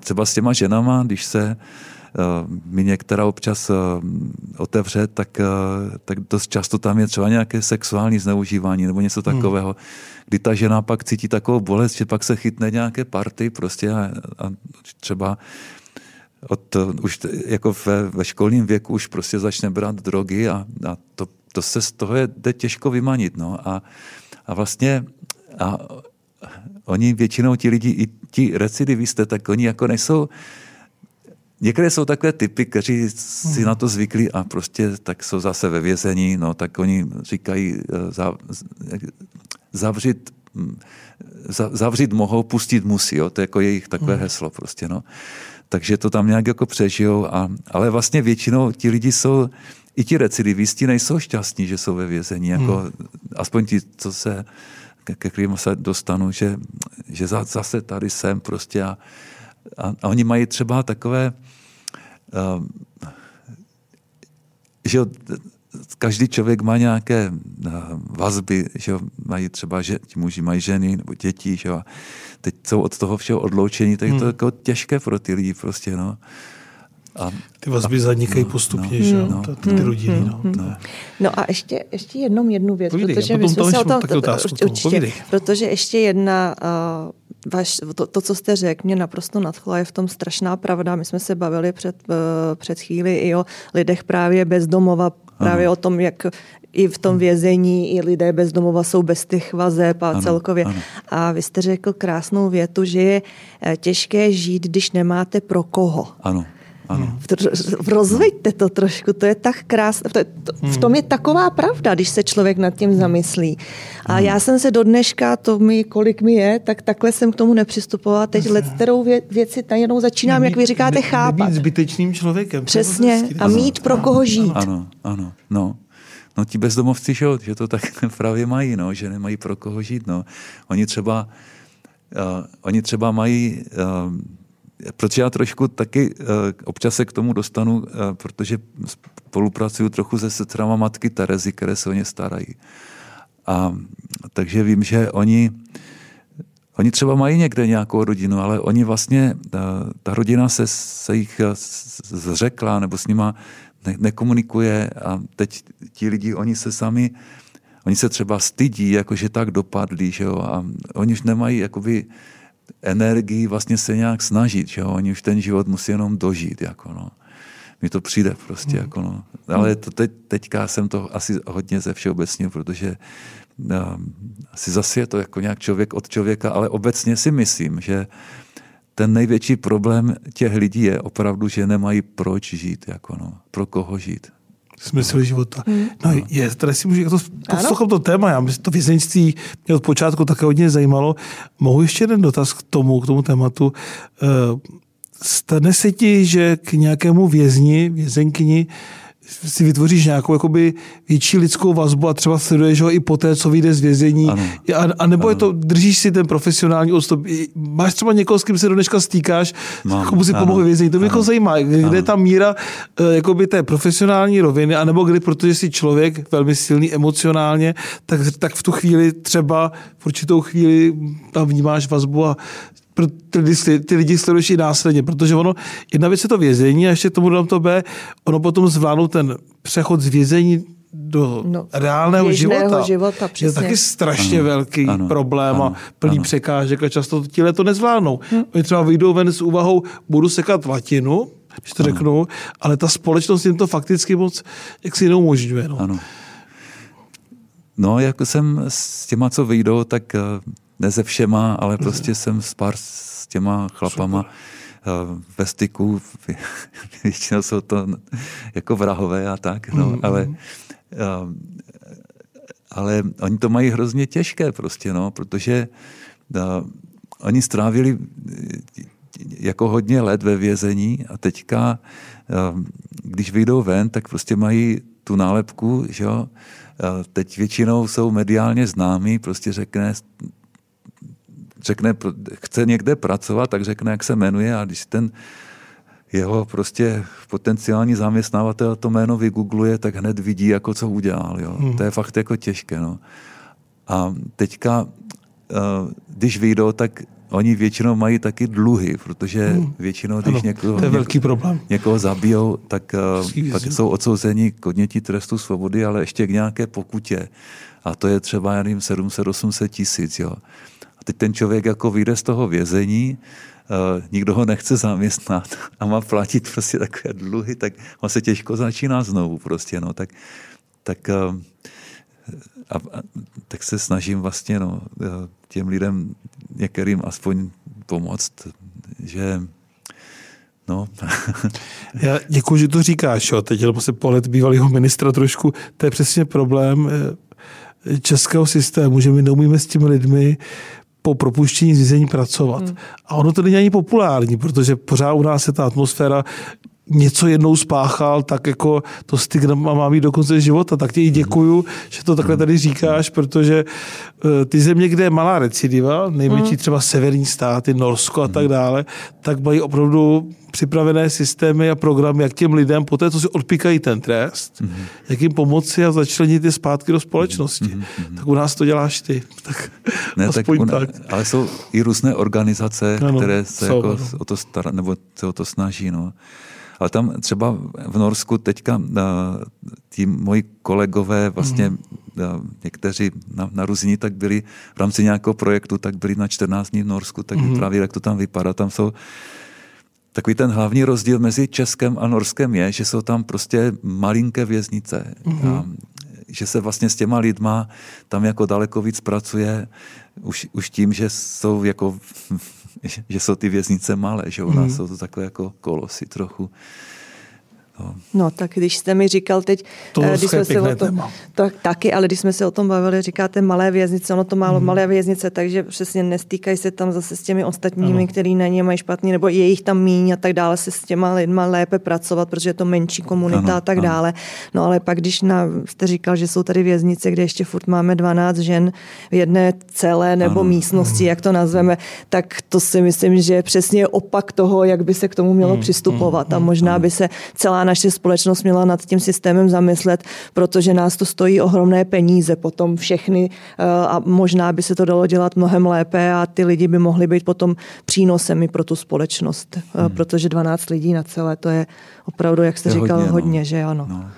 třeba s těma ženama, když se uh, mi některá občas uh, otevře, tak, tak dost často tam je třeba nějaké sexuální zneužívání nebo něco hmm. takového, hmm. kdy ta žena pak cítí takovou bolest, že pak se chytne nějaké party prostě a, a třeba od, už jako ve, ve školním věku už prostě začne brát drogy a, a to, to se z toho je, jde těžko vymanit. No. A, a vlastně a oni většinou ti lidi, i ti recidivisté, tak oni jako nejsou, Některé jsou takové typy, kteří si na to zvykli a prostě tak jsou zase ve vězení, no tak oni říkají eh, zavřít, hm, zavřít mohou, pustit musí, jo? to je jako jejich takové hmm. heslo prostě, no takže to tam nějak jako přežijou. A, ale vlastně většinou ti lidi jsou, i ti recidivisti nejsou šťastní, že jsou ve vězení. Jako, hmm. Aspoň ti, co se, ke kterým se dostanu, že, že zase tady jsem prostě a, a, a oni mají třeba takové, uh, že každý člověk má nějaké uh, vazby, že mají třeba, že ti muži mají ženy nebo děti, že a teď jsou od toho všeho odloučení, tak je to hmm. jako těžké pro ty lidi prostě, no. A, ty vazby a, zanikají no, postupně, no, že jo, no, ty, ty rodiny. Hmm, no. No. no a ještě, ještě jednou jednu věc, Povídej, protože my jsme se o tom, určitě, určitě protože ještě jedna, uh, vaš, to, to, co jste řekl, mě naprosto nadchlo, je v tom strašná pravda. My jsme se bavili před, uh, před chvíli i o lidech právě bez domova, právě o tom, jak i v tom vězení, i lidé bez domova jsou bez těch vazeb a Ano, celkově. ano. A vy jste řekl krásnou větu, že je eh, těžké žít, když nemáte pro koho. Ano, ano. V- Rozveďte to trošku, to je tak krásné. To, to, v tom je taková pravda, když se člověk nad tím zamyslí. A já jsem se do dneška, to mi, kolik mi je, tak takhle jsem k tomu nepřistupovala. Teď let, kterou vě, věci najednou začínám, jak vy říkáte, Ne- chápat. Nebýt zbytečným člověkem. Přesně. A mít pro koho žít. Ano, ano, no. No ti bezdomovci, že, že to tak [LAUGHS] právě mají, no, že nemají pro koho žít. No. Oni třeba, uh, oni třeba mají, uh, protože já trošku taky uh, občas se k tomu dostanu, uh, protože spolupracuju trochu se sestrama matky Terezy, které se o ně starají. A takže vím, že oni, Oni třeba mají někde nějakou rodinu, ale oni vlastně, ta, ta rodina se, se jich eh, zřekla nebo s nima ne, nekomunikuje a teď ti lidi, oni se sami, oni se třeba stydí, jakože tak dopadli, že jo, a oni už nemají jakoby energii vlastně se nějak snažit, že jo, oni už ten život musí jenom dožít, jako no. Mi to přijde prostě, Hmm. jako no. Ale to teď, teďka jsem to asi hodně ze všeobecně, protože um, asi zase je to jako nějak člověk od člověka, ale obecně si myslím, že ten největší problém těch lidí je opravdu, že nemají proč žít, jako no, pro koho žít. Smysl života. No je, tady si můžu, jak to poslouchám to téma, já myslím, to vězeňství mě od počátku také hodně zajímalo. Mohu ještě jeden dotaz k tomu, k tomu tématu. Eh, Stane se ti, že k nějakému vězni, vězenkyni si vytvoříš nějakou jakoby větší lidskou vazbu a třeba sleduješ ho i po té, co vyjde z vězení. Ano. A, a nebo je to, držíš si ten profesionální odstup. Máš třeba někoho, s kým se do dneška stýkáš, Mám, komu si ano. pomohl vězení. To mě jako Ano. zajímá, kde je ta míra eh, jakoby té profesionální roviny, anebo kdy, protože jsi člověk velmi silný emocionálně, tak, tak v tu chvíli třeba v určitou chvíli tam vnímáš vazbu a ty, lidi- ty lidi sleduješ i následně, protože ono, jedna věc je to vězení a ještě tomu dám to B, ono potom zvládnout ten přechod z vězení do No, reálného života, života, je přesně. taky strašně Ano, velký ano, problém a ano, plný ano. překážek a často tíhle to nezvládnou. Oni třeba vyjdou ven s úvahou, budu sekat latinu, když to řeknu, ale ta společnost jim to fakticky moc jak si neumožňuje. No. Ano. No, jako jsem s těma, co vyjdou, tak eh, ne ze všema, ale prostě jsem s pár s těma chlapama eh, ve styku. [LAUGHS] Většinou jsou to jako vrahové a tak, no, ale, eh, ale oni to mají hrozně těžké prostě, no, protože eh, oni strávili jako hodně let ve vězení a teďka, když vyjdou ven, tak prostě mají tu nálepku, že jo, teď většinou jsou mediálně známí, prostě řekne, řekne, chce někde pracovat, tak řekne, jak se jmenuje a když ten jeho prostě potenciální zaměstnavatel to jméno vygoogluje, tak hned vidí, jako co udělal. Jo. Hmm. To je fakt jako těžké. No. A teďka, eh, když vyjdou, tak oni většinou mají taky dluhy, protože hmm. většinou, když Ano, někoho, to je velký problém. někoho zabijou, tak pak vězení. jsou odsouzeni k odnětí trestu svobody, ale ještě k nějaké pokutě. A to je třeba, já nevím, 700-800 tisíc. Jo. A teď ten člověk jako vyjde z toho vězení, uh, nikdo ho nechce zaměstnat a má platit prostě takové dluhy, tak on se těžko začíná znovu prostě. No. Tak, tak, uh, a, a, tak se snažím vlastně no, uh, těm lidem některým aspoň pomoct, že no, [LAUGHS] Já děkuji, že to říkáš. Jo. Teď se pohled bývalého ministra trošku. To je přesně problém eh, českého systému, že my neumíme s těmi lidmi po propuštění z vězení pracovat. Hmm. A ono to není ani populární, protože pořád u nás je ta atmosféra, něco jednou spáchal, tak jako to stigma má mít do konce života. Tak ti i děkuju, že to takhle tady říkáš, protože eh, ty země, kde je malá recidiva, největší třeba severní státy, Norsko a tak dále, tak mají opravdu připravené systémy a programy, jak těm lidem po té, co si odpíkají ten trest, mm-hmm. jak jim pomoci a začlenit je zpátky do společnosti. Mm-hmm. Tak u nás to děláš ty. [LAUGHS] Tak ne, tak, ona, tak. Ale jsou i různé organizace, Ano, které se jsou, jako ano. o to stará, nebo se o to snaží. No. Ale tam třeba v Norsku teďka uh, ti moji kolegové, vlastně Mhm. uh, někteří na, naruzení, tak byli v rámci nějakého projektu, tak byli na 14 dní v Norsku, tak mm-hmm. právě jak to tam vypadá. Tam jsou Takový ten hlavní rozdíl mezi Českem a Norskem je, že jsou tam prostě malinké věznice. Mm-hmm. A že se vlastně s těma lidma tam jako daleko víc pracuje už, už tím, že jsou jako [LAUGHS] že jsou ty věznice malé, že u nás mm. jsou to takové jako kolosy trochu. No. no, tak když jste mi říkal teď, to eh, když jsme se o tom, tak, taky, ale když jsme se o tom bavili, říkáte malé věznice, ono to málo hmm. malé věznice, takže přesně nestýkají se tam zase s těmi ostatními, ano. který na ně mají špatný, nebo je jich tam míň a tak dále, se s těma lidma lépe pracovat, protože je to menší komunita ano, a tak ano. dále. No ale pak, když na, jste říkal, že jsou tady věznice, kde ještě furt máme 12 žen v jedné celé nebo ano. místnosti, jak to nazveme, tak to si myslím, že je přesně opak toho, jak by se k tomu mělo hmm. přistupovat. A hmm. možná by se celá naše společnost měla nad tím systémem zamyslet, protože nás to stojí ohromné peníze potom všechny eh, a možná by se to dalo dělat mnohem lépe a ty lidi by mohli být potom přínosem i pro tu společnost, eh, hmm. protože 12 lidí na celé, to je opravdu, jak jste říkal, hodně, hodně no. že ano. No.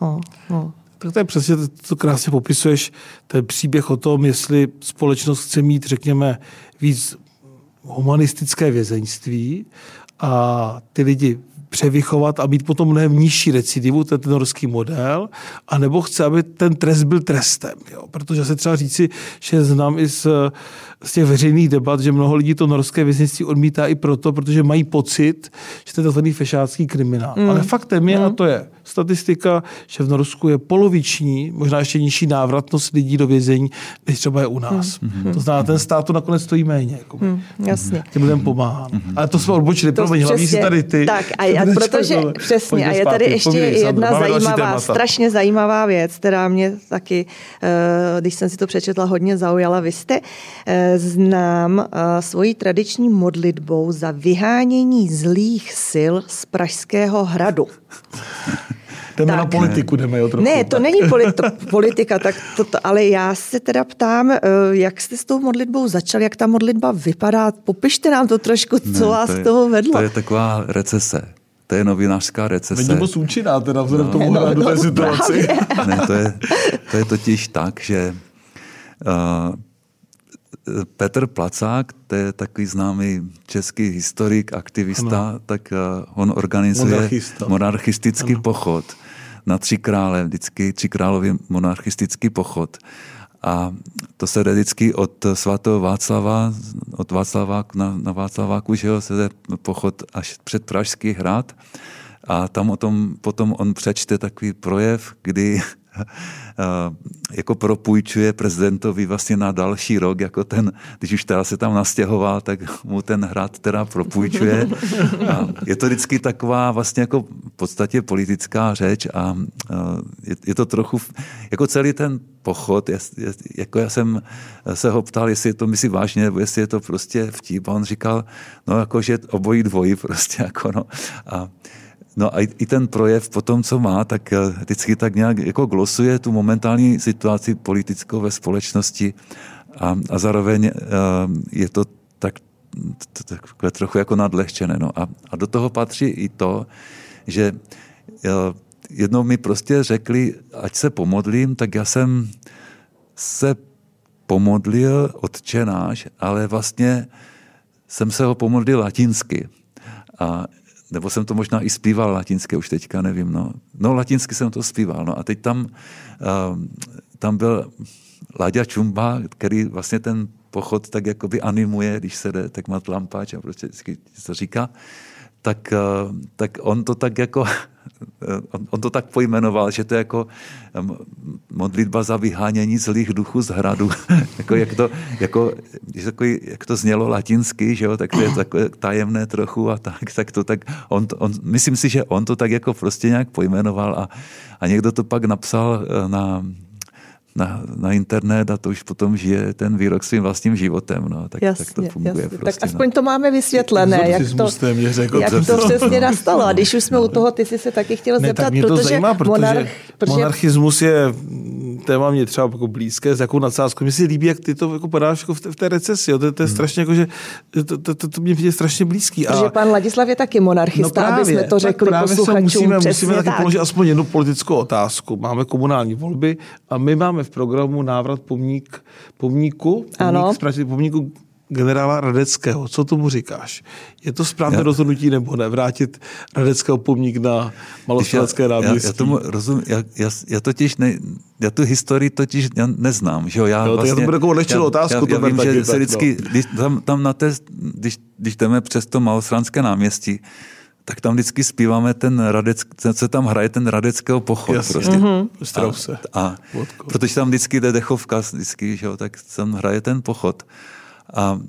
No, no. Tak to je přesně, to krásně popisuješ, ten příběh o tom, jestli společnost chce mít, řekněme, víc humanistické vězeňství a ty lidi převychovat a mít potom mnohem nižší recidivu, to je ten norský model, anebo chce, aby ten trest byl trestem. Jo? Protože se třeba říci, že znám i z, z těch veřejných debat, že mnoho lidí to norské věznictví odmítá i proto, protože mají pocit, že to je tzv. fešácký kriminál. Mm. Ale faktem je, mm. a to je statistika, že v Norsku je poloviční, možná ještě nižší návratnost lidí do vězení, než třeba je u nás. Mm. To znamená, ten stát to nakonec stojí méně. Jako. Mm, jasně. Těm lidem pomáhá. Mm. Ale to jsme odbočili, promiň, hlavní si tady ty. Tak a, a [LAUGHS] protože, přesně, a je tady ještě jedna zajímavá, strašně zajímavá věc, která mě taky, eh, když jsem si to přečetla, hodně zaujala. Vy jste eh, znám eh, svojí tradiční modlitbou za vyhánění zlých sil z Pražského hradu. [LAUGHS] Jdeme tak. na politiku, jdeme jo trochu. Ne, to není politi- [LAUGHS] politika, tak to, to, ale já se teda ptám, jak jste s tou modlitbou začal, jak ta modlitba vypadá? Popište nám to trošku, co ne, vás to je, toho vedlo. To je taková recese to je novinářská recese. Není moc účinná teda vzhledem no, tomu no, no, té situaci. ne, to je, to je totiž tak, že uh, Petr Placák, to je takový známý český historik, aktivista, ano. tak uh, on organizuje Monarchista. monarchistický ano. pochod na Tři krále, vždycky Tři králově monarchistický pochod. A to se jde vždycky od svatého Václava, od Václava na, na Václaváku, že jo, se jde pochod až před Pražský hrad. A tam o tom, potom on přečte takový projev, kdy [LAUGHS] jako propůjčuje prezidentovi vlastně na další rok, jako ten, když už teda se tam nastěhoval, tak mu ten hrad teda propůjčuje. A je to vždycky taková vlastně jako v podstatě politická řeč a je, je to trochu, jako celý ten pochod, je, je, jako já jsem se ho ptal, jestli je to myslí vážně, nebo jestli je to prostě vtip. A on říkal, no jako, že obojí dvojí prostě, [LAUGHS] jako no. A No a i ten projev po tom, co má, tak eh, vždycky tak nějak jako glosuje tu momentální situaci politickou ve společnosti a, a zároveň eh, je to tak, takové trochu jako nadlehčené. No. A, a do toho patří i to, že eh, jednou mi prostě řekli, ať se pomodlím, tak já jsem se pomodlil odčenáš, ale vlastně jsem se ho pomodlil latinsky. A nebo jsem to možná i zpíval latinské, už teďka nevím, no. No, latinsky jsem to zpíval, no a teď tam, uh, tam byl Láďa Čumba, který vlastně ten pochod tak jakoby animuje, když se jde, tak má tlampáč a prostě to říká tak, eh, tak on to tak jako, on, on to tak pojmenoval, že to je jako modlitba za vyhánění zlých duchů z hradu. [LAUGHS] jako, jak, to, jako, jako, jak to znělo latinsky, že jo, tak to je takové tajemné trochu a tak, tak to tak, on, on, myslím si, že on to tak jako prostě nějak pojmenoval a, a někdo to pak napsal eh, na, na, na internet a to už potom žije ten výrok svým vlastním životem. No. Tak, jasně, tak to funguje. Jasně. Prostě, tak aspoň no. to máme vysvětlené, jak to, řekl, jak to přesně nastalo. A když už jsme u toho, ty jsi se taky chtěl ne, zeptat, tak mě to protože, zajímá, protože, monarch, protože monarchismus je téma mě třeba jako blízké, s jakou nadsázkou. Mně se líbí, jak ty to jako podáš jako v, té, v té recesi. Jo. To, to, je hmm. strašně jako, že to, to, to, to mě je strašně blízký. Protože a... pan Ladislav je taky monarchista, no právě, aby jsme to řekli posluchačům. Musíme, musíme taky tak. položit aspoň jednu politickou otázku. Máme komunální volby a my máme v programu návrat pomník, pomníku, pomník, ano. pomníku generála Radeckého. Co tomu říkáš? Je to správné já, rozhodnutí nebo ne? Vrátit Radeckého pomník na malostelecké náměstí? Já, já tomu rozumím. Já, já, já totiž ne, já tu historii totiž neznám. Že jo? Já, jo, vlastně, já to takovou nečilou otázku. Já, já, já vím, že se vždycky, no. když, tam, tam na té, když, když jdeme přes to malostranské náměstí, tak tam vždycky zpíváme ten Radec, se tam hraje ten Radeckého pochod. Jasně. Prostě. Mm-hmm. A, a, protože tam vždycky jde dechovka, vždycky, že jo, tak tam hraje ten pochod. A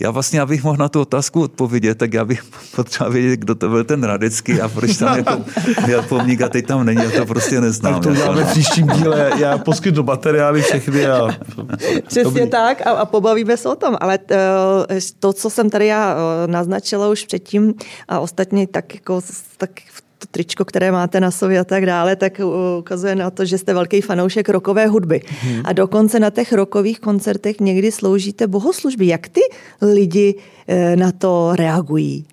já vlastně, abych mohl na tu otázku odpovědět, tak já bych [LAUGHS] potřeboval vědět, kdo to byl ten Radecký a proč tam jako [LAUGHS] měl pomník a teď tam není, já to prostě neznám. Tak to uděláme v příštím díle, já poskytnu materiály všechny a... Přesně Dobrý. tak a, a pobavíme se o tom, ale to, to, co jsem tady já eh, naznačila už předtím a ostatně tak jako tak v to tričko, které máte na sobě a tak dále, tak ukazuje na to, že jste velký fanoušek rokové hudby. Hmm. A dokonce na těch rokových koncertech někdy sloužíte bohoslužby. Jak ty lidi eh, na to reagují?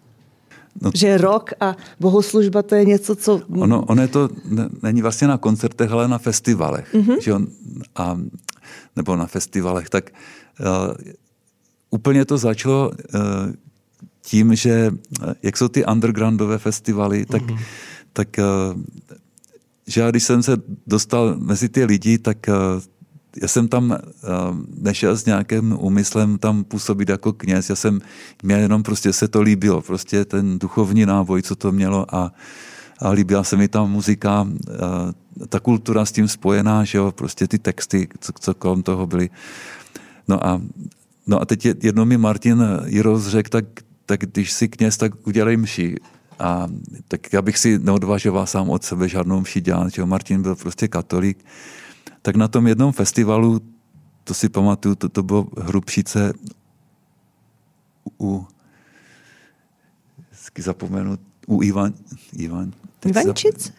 No, že rok a bohoslužba to je něco, co... Ono, ono je to, ne, není vlastně na koncertech, ale na festivalech. Mm-hmm. Že on, a, nebo na festivalech. Tak uh, úplně to začalo uh, tím, že eh, jak jsou ty undergroundové festivaly, tak, mm-hmm. tak eh, že já když jsem se dostal mezi ty lidi, tak eh, já jsem tam nešel s nějakým úmyslem tam působit jako kněz, já jsem, mě jenom prostě se to líbilo, prostě ten duchovní náboj, co to mělo a, a líbila se mi tam muzika, ta kultura s tím spojená, že jo, prostě ty texty, co, co kolem toho byly. No a, no a teď jedno mi Martin Jiroz řekl, tak tak když si kněz, tak udělej mši. A tak já bych si neodvažoval sám od sebe žádnou mši dělat, že Martin byl prostě katolík. Tak na tom jednom festivalu, to si pamatuju, to, to bylo Hrubšice u, zapomenu, u Ivan, Ivan Ivančic?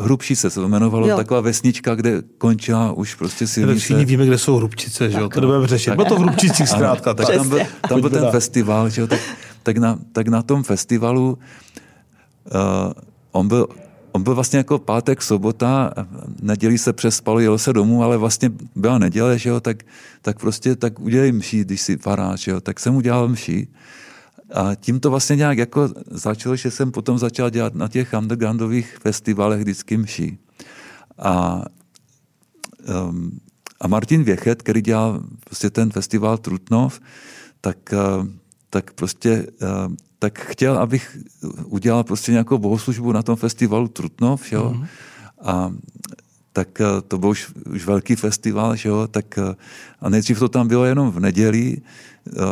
Hrubšice se to jmenovalo, jo. taková vesnička, kde končila už prostě silnice. Všichni víme, kde jsou Hrubčice, že jo? To nebudeme řešit. Bylo to v Hrubčicích zkrátka. Tak tam byl, tam byl ten festival, že jo? Tak, tak, na, tak na tom festivalu uh, on byl On byl vlastně jako pátek, sobota, nedělí se přespalo, jelo se domů, ale vlastně byla neděle, že jo, tak, tak prostě tak udělej mší, když si faráš, že jo, tak jsem udělal mší. A tím to vlastně nějak jako začalo, že jsem potom začal dělat na těch undergroundových festivalech vždycky mší. A, um, a Martin Věchet, který dělal prostě ten festival Trutnov, tak, uh, tak prostě uh, tak chtěl, abych udělal prostě nějakou bohoslužbu na tom festivalu Trutnov, jo? Mm-hmm. A tak uh, to byl už, už velký festival, že jo? Tak, uh, a nejdřív to tam bylo jenom v neděli,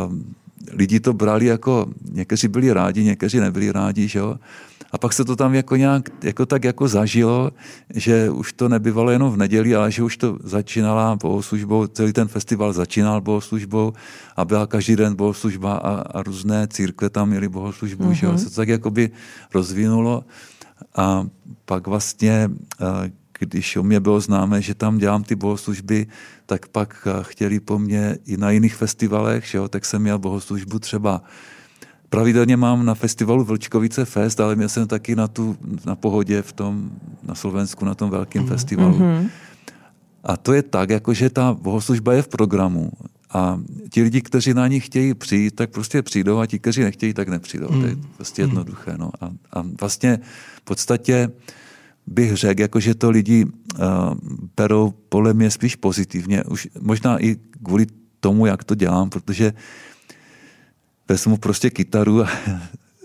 um, lidi to brali jako, někteří byli rádi, někteří nebyli rádi, že jo. A pak se to tam jako nějak, jako tak jako zažilo, že už to nebyvalo jenom v neděli, ale že už to začínala bohoslužbou, celý ten festival začínal bohoslužbou a byla každý den bohoslužba a, a různé církve tam měly bohoslužbu, mm-hmm. že jo. Mhm. Se to tak jakoby rozvinulo a pak vlastně když o mě bylo známé, že tam dělám ty bohoslužby, tak pak eh, chtěli po mně i na jiných festivalech, že jo, tak jsem měl bohoslužbu třeba Pravidelně mám na festivalu Vlčkovice Fest, ale měl jsem taky na, tu, na pohodě v tom, na Slovensku, na tom velkém mm. festivalu. Mm-hmm. A to je tak, jako že ta bohoslužba je v programu a ti lidi, kteří na ní chtějí přijít, tak prostě přijdou a ti, kteří nechtějí, tak nepřijdou. Mm. To je prostě mm. jednoduché. No. A, a vlastně v podstatě uh, bych řekl, jako že to lidi uh, berou podle mě spíš pozitivně. Už možná i kvůli tomu, jak to dělám, protože vezmu prostě kytaru a,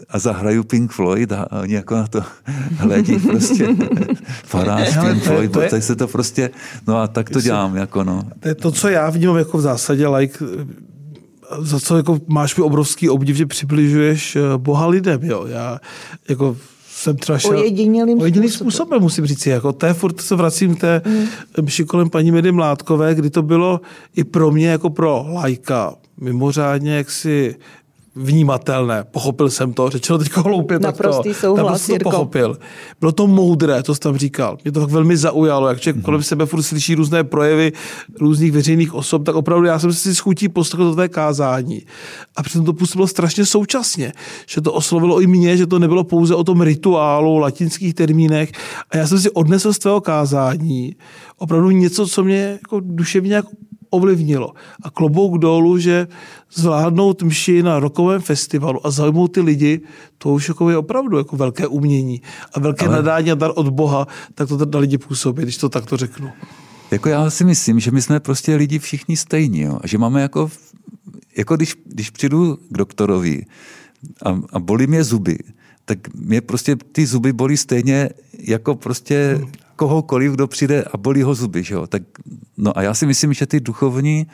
a zahraju Pink Floyd a, a oni jako na to [LAUGHS] hledí prostě [LAUGHS] farář Pink Floyd, to je, se to prostě, no a tak to dělám, jako no. To je to, co já vnímám jako v zásadě like, za co jako máš mi obrovský obdiv, že přibližuješ eh, Boha lidem, jo. Já jako jsem třeba šel... Ojedinělým, ojedinělým způsobem. způsobem. musím říct. Jako to je furt se vracím k té mm. kolem paní Medy Mládkové, kdy to bylo i pro mě jako pro lajka mimořádně jaksi vnímatelné. Pochopil jsem to, řečeno teď hloupě. Naprostý to, souhlas, to pochopil. Bylo to moudré, to jsi tam říkal. Mě to tak velmi zaujalo, jak člověk mm-hmm. kolem sebe furt slyší různé projevy různých veřejných osob, tak opravdu já jsem si schutí poslechl do té kázání. A přitom to působilo strašně současně, že to oslovilo i mě, že to nebylo pouze o tom rituálu, latinských termínech. A já jsem si odnesl z tvého kázání opravdu něco, co mě jako duševně jako ovlivnilo. A klobouk dolů, že zvládnout mši na rokovém festivalu a zaujmout ty lidi, to už jako je opravdu jako velké umění a velké Ale... nadání a dar od Boha, tak to na lidi působí, když to takto řeknu. Jako já si myslím, že my jsme prostě lidi všichni stejní, jo? a že máme jako, jako když, když přijdu k doktorovi a, a bolí mě zuby, tak mě prostě ty zuby bolí stejně jako prostě kohokoliv, kdo přijde a bolí ho zuby. Že jo? Tak, no a já si myslím, že ty duchovní,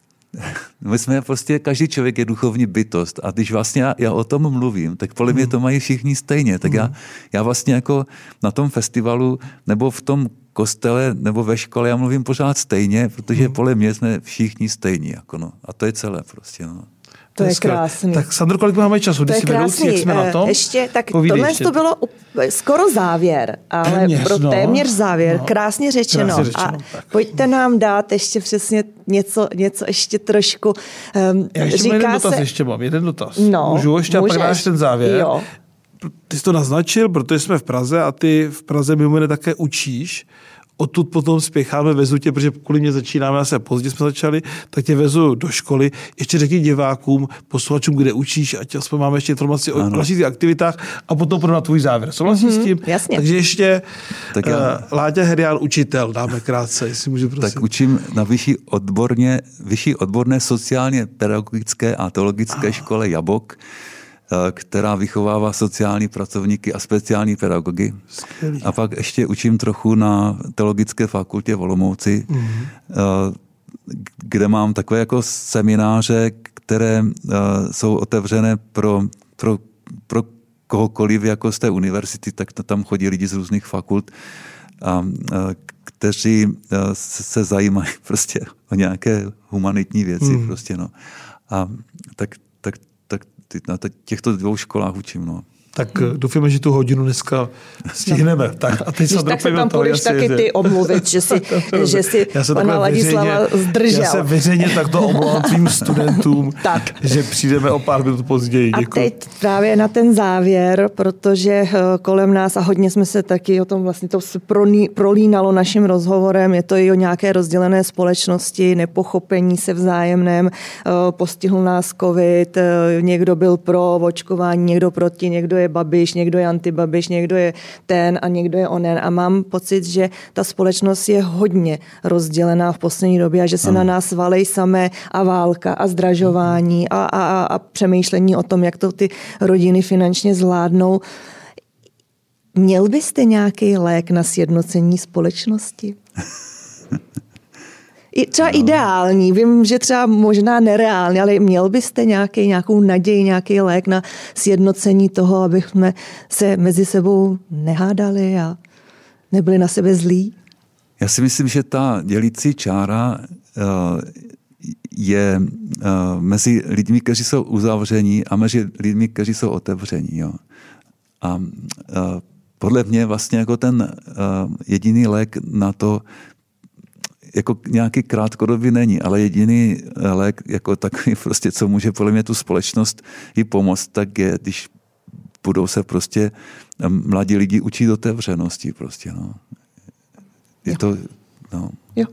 [LAUGHS] my jsme prostě, každý člověk je duchovní bytost a když vlastně já, já o tom mluvím, tak podle mě to mají všichni stejně. Tak já, já vlastně jako na tom festivalu nebo v tom kostele nebo ve škole já mluvím pořád stejně, protože podle mě jsme všichni stejní. Jako no. A to je celé prostě. No. To, je krásný. Tak Sandro, kolik máme času? To je krásný. jak jsme na eh, tom? Ještě, tak Povídej tohle ještě. to bylo skoro závěr, ale téměř, pro no. téměř závěr. No. Krásně řečeno. Krásně řečeno a tak. pojďte nám dát ještě přesně něco, něco ještě trošku. Um, Já ještě říká jeden dotaz, se... ještě mám, jeden dotaz. No, Můžu ještě můžeš. a pak dáš ten závěr. Jo. Ty jsi to naznačil, protože jsme v Praze a ty v Praze mimo jiné také učíš odtud potom spěcháme, vezu tě, protože kvůli mě začínáme, asi pozdě jsme začali, tak tě vezu do školy. Ještě řekni divákům, posluchačům, kde učíš, ať aspoň máme ještě informaci o dalších aktivitách a potom pro na tvůj závěr. Souhlasíš mm-hmm, s tím? Jasně. Takže ještě tak já... uh, Láďa Herián, učitel, dáme krátce, jestli můžu prosím. Tak učím na vyšší, odborně, vyšší odborné sociálně pedagogické a teologické ah. škole Jabok která vychovává sociální pracovníky a speciální pedagogy. Skvělý. A pak ještě učím trochu na teologické fakultě v Olomouci, mm-hmm. kde mám takové jako semináře, které eh, jsou otevřené pro, pro, pro kohokoliv jako z té univerzity, tak tam chodí lidi z různých fakult, a, kteří se zajímají [LAUGHS] prostě o nějaké humanitní věci. Mm. Prostě, no. A tak na těchto dvou školách učím. No. Tak hmm. doufáme, že tu hodinu dneska stihneme. No. Tak, a teď se tak se tam půjdeš taky ty omluvit, že [LAUGHS] si, že si já se pana Ladislava veřejně, zdržel. Já se veřejně takto omlouvám tvým [LAUGHS] studentům, tak. že přijdeme o pár minut později. Děkuji. A teď právě na ten závěr, protože eh, kolem nás, a hodně jsme se taky o tom vlastně to prolínalo naším rozhovorem, je to i o nějaké rozdělené společnosti, nepochopení se vzájemném, eh, postihl nás covid, eh, někdo byl pro očkování, někdo proti, někdo je je Babiš, někdo je antibabiš, někdo je ten a někdo je onen. A mám pocit, že ta společnost je hodně rozdělená v poslední době a že se ano. na nás valej samé a válka a zdražování a, a, a přemýšlení o tom, jak to ty rodiny finančně zvládnou. Měl byste nějaký lék na sjednocení společnosti? [LAUGHS] I třeba no. ideální, vím, že třeba možná nereálně, ale měl byste nějaký, nějakou naději, nějaký lék na sjednocení toho, abychom se mezi sebou nehádali a nebyli na sebe zlí? Já si myslím, že ta dělící čára eh, je eh, mezi lidmi, kteří jsou uzavření a mezi lidmi, kteří jsou otevření. Jo. A eh, podle mě vlastně jako ten jediný lék na to, jako nějaký krátkodobý není, ale jediný lék jako takový [LAUGHS] prostě, co může podle mě tu společnost i pomoct, tak je, když budou se prostě mladí lidi učit otevřenosti prostě, no. Je jo. to, no. Jo,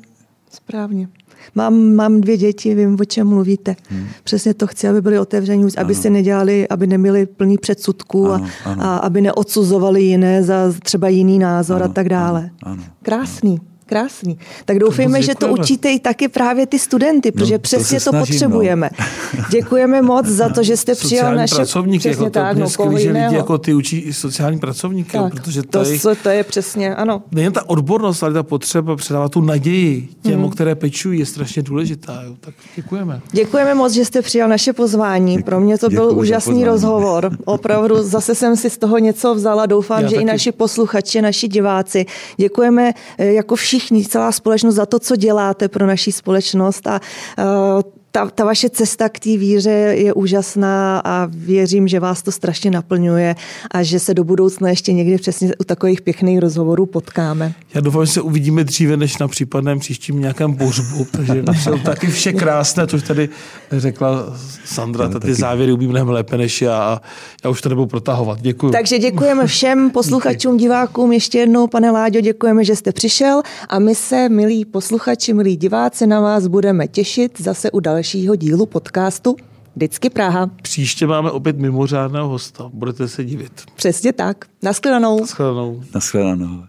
správně. Mám, mám dvě děti, vím, o čem mluvíte. Hmm. Přesně to chci, aby byli otevření, aby ano. se nedělali, aby neměli plný předsudků ano, a, ano. a aby neodsuzovali jiné za třeba jiný názor ano, a tak dále. Ano, ano, Krásný. Ano krásný. Tak doufejme, že to učíte i taky právě ty studenty, no, protože no, přesně to, to no. potřebujeme. No. [LAUGHS] Děkujeme moc za to, že jste přijal naše... pracovníky, jako to, tak, no, koho že lidi jako ty učí i sociální pracovníky, tak, protože to, je, to je přesně, ano. Nejen ta odbornost, ale ta potřeba předávat tu naději těm, hmm. které pečují, je strašně důležitá. Jo. Tak děkujeme. Děkujeme moc, že jste přijal naše pozvání. Děkuji. Pro mě to byl úžasný rozhovor. [LAUGHS] Opravdu zase jsem si z toho něco vzala. Doufám, Já že taky. i naši posluchači, naši diváci. Děkujeme eh, jako všichni všichni, celá společnost za to, co děláte pro naší společnost a uh, ta, ta vaše cesta k té víře je úžasná a věřím, že vás to strašně naplňuje a že se do budoucna ještě někdy přesně u takových pěkných rozhovorů potkáme. Já doufám, že se uvidíme dříve než na případném příštím nějakém bořbu, takže [LAUGHS] jsou taky vše krásné, což tady řekla Sandra, ty taky. závěry umí mnohem lépe než já a já už to nebudu protahovat. Děkuji. Takže děkujeme všem [LAUGHS] posluchačům, divákům ještě jednou, pane Láďo, děkujeme, že jste přišel a my se, milí posluchači, milí diváci, na vás budeme těšit zase u dalšího dílu podcastu Vždycky Praha. Příště máme opět mimořádného hosta, budete se divit. Přesně tak. Naschledanou. Naschledanou. Naschledanou.